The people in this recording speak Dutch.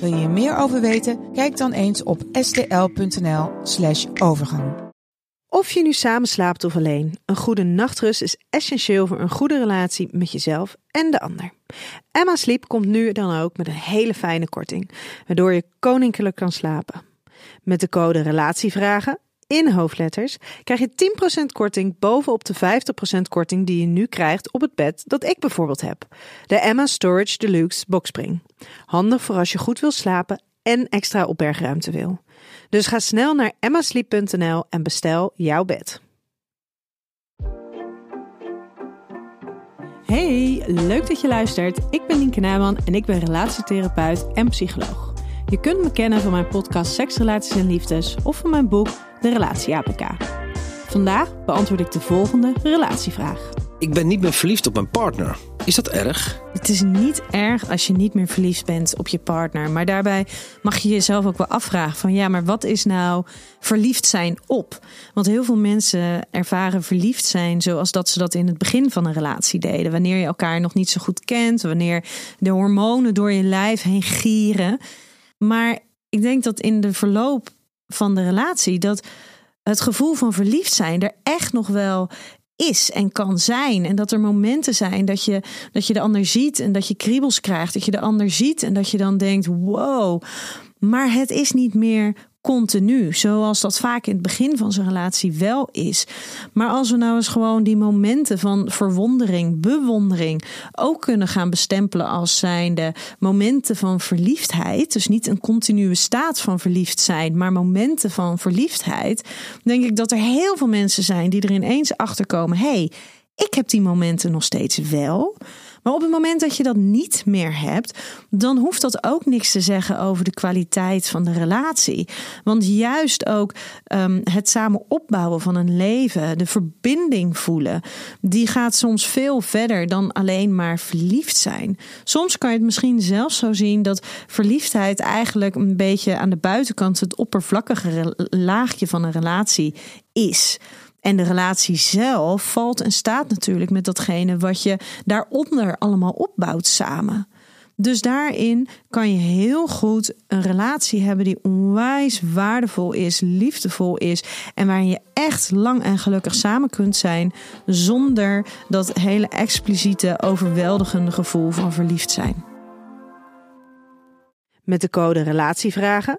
Wil je hier meer over weten? Kijk dan eens op stl.nl/slash overgang. Of je nu samen slaapt of alleen, een goede nachtrust is essentieel voor een goede relatie met jezelf en de ander. Emma Sleep komt nu dan ook met een hele fijne korting, waardoor je koninklijk kan slapen. Met de code RELATIEVRAGEN in hoofdletters krijg je 10% korting bovenop de 50% korting die je nu krijgt op het bed dat ik bijvoorbeeld heb. De Emma Storage Deluxe Boxspring. Handig voor als je goed wil slapen en extra opbergruimte wil. Dus ga snel naar emmasleep.nl en bestel jouw bed. Hey, leuk dat je luistert. Ik ben Nienke Naaman en ik ben relatietherapeut en psycholoog. Je kunt me kennen van mijn podcast Seks, Relaties en Liefdes of van mijn boek De Relatie APK. Vandaag beantwoord ik de volgende relatievraag. Ik ben niet meer verliefd op mijn partner. Is dat erg? Het is niet erg als je niet meer verliefd bent op je partner. Maar daarbij mag je jezelf ook wel afvragen van ja, maar wat is nou verliefd zijn op? Want heel veel mensen ervaren verliefd zijn zoals dat ze dat in het begin van een relatie deden. Wanneer je elkaar nog niet zo goed kent, wanneer de hormonen door je lijf heen gieren. Maar ik denk dat in de verloop van de relatie dat het gevoel van verliefd zijn er echt nog wel is en kan zijn. En dat er momenten zijn dat je, dat je de ander ziet en dat je kriebels krijgt. Dat je de ander ziet en dat je dan denkt: wow. Maar het is niet meer continu, zoals dat vaak in het begin van zijn relatie wel is. Maar als we nou eens gewoon die momenten van verwondering, bewondering ook kunnen gaan bestempelen als zijnde momenten van verliefdheid, dus niet een continue staat van verliefd zijn, maar momenten van verliefdheid, denk ik dat er heel veel mensen zijn die er ineens achter komen: hey, ik heb die momenten nog steeds wel. Maar op het moment dat je dat niet meer hebt, dan hoeft dat ook niks te zeggen over de kwaliteit van de relatie. Want juist ook um, het samen opbouwen van een leven, de verbinding voelen, die gaat soms veel verder dan alleen maar verliefd zijn. Soms kan je het misschien zelfs zo zien dat verliefdheid eigenlijk een beetje aan de buitenkant het oppervlakkige laagje van een relatie is. En de relatie zelf valt en staat natuurlijk met datgene wat je daaronder allemaal opbouwt samen. Dus daarin kan je heel goed een relatie hebben die onwijs waardevol is, liefdevol is en waarin je echt lang en gelukkig samen kunt zijn zonder dat hele expliciete, overweldigende gevoel van verliefd zijn. Met de code Relatievragen